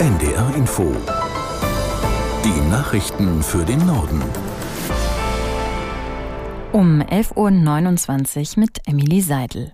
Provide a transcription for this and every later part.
NDR Info. Die Nachrichten für den Norden. Um 11.29 Uhr mit Emily Seidel.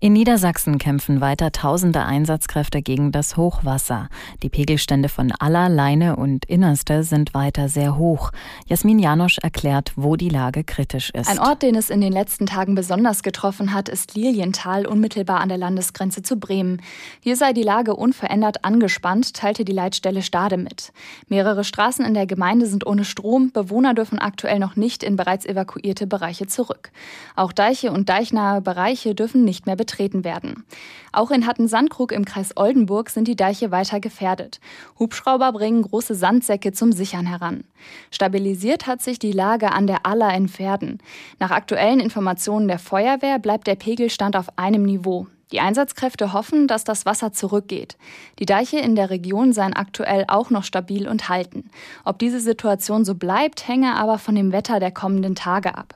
In Niedersachsen kämpfen weiter tausende Einsatzkräfte gegen das Hochwasser. Die Pegelstände von Aller, Leine und Innerste sind weiter sehr hoch. Jasmin Janosch erklärt, wo die Lage kritisch ist. Ein Ort, den es in den letzten Tagen besonders getroffen hat, ist Lilienthal, unmittelbar an der Landesgrenze zu Bremen. Hier sei die Lage unverändert angespannt, teilte die Leitstelle Stade mit. Mehrere Straßen in der Gemeinde sind ohne Strom. Bewohner dürfen aktuell noch nicht in bereits evakuierte Bereiche zurück. Auch Deiche und deichnahe Bereiche dürfen nicht mehr betreten betreten werden. Auch in Hatten-Sandkrug im Kreis Oldenburg sind die Deiche weiter gefährdet. Hubschrauber bringen große Sandsäcke zum Sichern heran. Stabilisiert hat sich die Lage an der Aller in Pferden. Nach aktuellen Informationen der Feuerwehr bleibt der Pegelstand auf einem Niveau. Die Einsatzkräfte hoffen, dass das Wasser zurückgeht. Die Deiche in der Region seien aktuell auch noch stabil und halten. Ob diese Situation so bleibt, hänge aber von dem Wetter der kommenden Tage ab.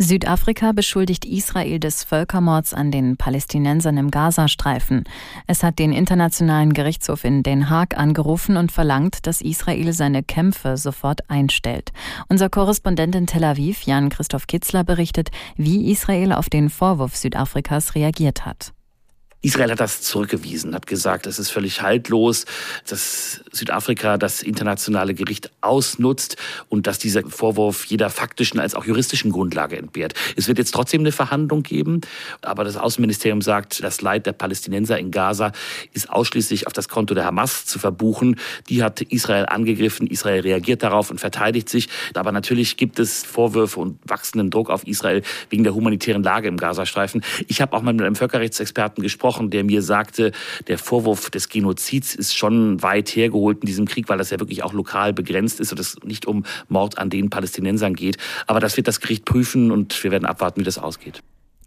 Südafrika beschuldigt Israel des Völkermords an den Palästinensern im Gazastreifen. Es hat den Internationalen Gerichtshof in Den Haag angerufen und verlangt, dass Israel seine Kämpfe sofort einstellt. Unser Korrespondent in Tel Aviv, Jan-Christoph Kitzler, berichtet, wie Israel auf den Vorwurf Südafrikas reagiert hat. Israel hat das zurückgewiesen, hat gesagt, es ist völlig haltlos, dass Südafrika das internationale Gericht ausnutzt und dass dieser Vorwurf jeder faktischen als auch juristischen Grundlage entbehrt. Es wird jetzt trotzdem eine Verhandlung geben, aber das Außenministerium sagt, das Leid der Palästinenser in Gaza ist ausschließlich auf das Konto der Hamas zu verbuchen. Die hat Israel angegriffen, Israel reagiert darauf und verteidigt sich. Aber natürlich gibt es Vorwürfe und wachsenden Druck auf Israel wegen der humanitären Lage im Gazastreifen. Ich habe auch mal mit einem Völkerrechtsexperten gesprochen, gesprochen, der mir sagte, der Vorwurf des Genozids ist schon weit hergeholt in diesem Krieg, weil das ja wirklich auch lokal begrenzt ist und es nicht um Mord an den Palästinensern geht. Aber das wird das Gericht prüfen und wir werden abwarten, wie das ausgeht.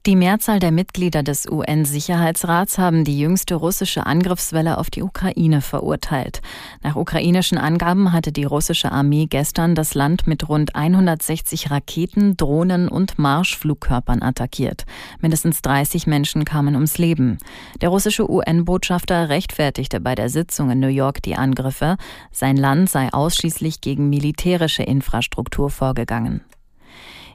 Die Mehrzahl der Mitglieder des UN-Sicherheitsrats haben die jüngste russische Angriffswelle auf die Ukraine verurteilt. Nach ukrainischen Angaben hatte die russische Armee gestern das Land mit rund 160 Raketen, Drohnen und Marschflugkörpern attackiert. Mindestens 30 Menschen kamen ums Leben. Der russische UN-Botschafter rechtfertigte bei der Sitzung in New York die Angriffe. Sein Land sei ausschließlich gegen militärische Infrastruktur vorgegangen.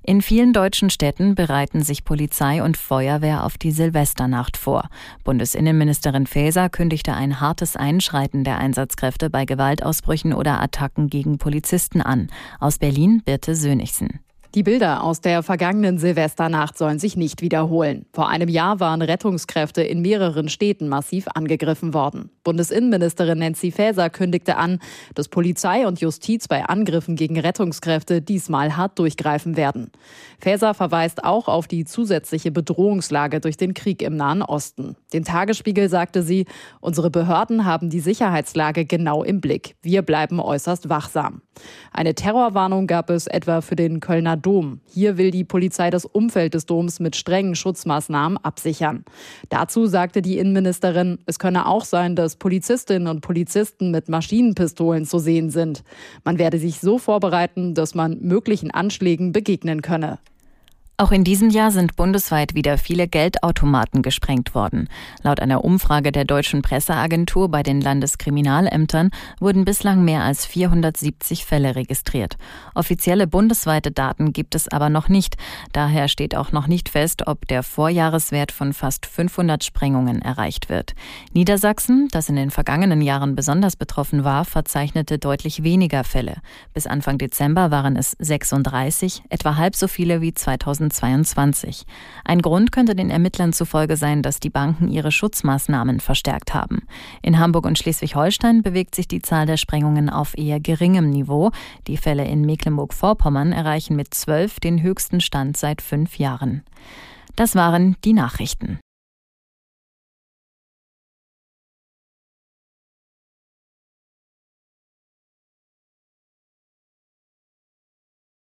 In vielen deutschen Städten bereiten sich Polizei und Feuerwehr auf die Silvesternacht vor. Bundesinnenministerin Faeser kündigte ein hartes Einschreiten der Einsatzkräfte bei Gewaltausbrüchen oder Attacken gegen Polizisten an. Aus Berlin Birte Sönigsen. Die Bilder aus der vergangenen Silvesternacht sollen sich nicht wiederholen. Vor einem Jahr waren Rettungskräfte in mehreren Städten massiv angegriffen worden. Bundesinnenministerin Nancy Faeser kündigte an, dass Polizei und Justiz bei Angriffen gegen Rettungskräfte diesmal hart durchgreifen werden. Faeser verweist auch auf die zusätzliche Bedrohungslage durch den Krieg im Nahen Osten. Dem Tagesspiegel sagte sie, unsere Behörden haben die Sicherheitslage genau im Blick. Wir bleiben äußerst wachsam. Eine Terrorwarnung gab es etwa für den Kölner Dom. Hier will die Polizei das Umfeld des Doms mit strengen Schutzmaßnahmen absichern. Dazu sagte die Innenministerin, es könne auch sein, dass Polizistinnen und Polizisten mit Maschinenpistolen zu sehen sind. Man werde sich so vorbereiten, dass man möglichen Anschlägen begegnen könne. Auch in diesem Jahr sind bundesweit wieder viele Geldautomaten gesprengt worden. Laut einer Umfrage der deutschen Presseagentur bei den Landeskriminalämtern wurden bislang mehr als 470 Fälle registriert. Offizielle bundesweite Daten gibt es aber noch nicht. Daher steht auch noch nicht fest, ob der Vorjahreswert von fast 500 Sprengungen erreicht wird. Niedersachsen, das in den vergangenen Jahren besonders betroffen war, verzeichnete deutlich weniger Fälle. Bis Anfang Dezember waren es 36, etwa halb so viele wie 2000 2022. Ein Grund könnte den Ermittlern zufolge sein, dass die Banken ihre Schutzmaßnahmen verstärkt haben. In Hamburg und Schleswig-Holstein bewegt sich die Zahl der Sprengungen auf eher geringem Niveau. Die Fälle in Mecklenburg-Vorpommern erreichen mit zwölf den höchsten Stand seit fünf Jahren. Das waren die Nachrichten.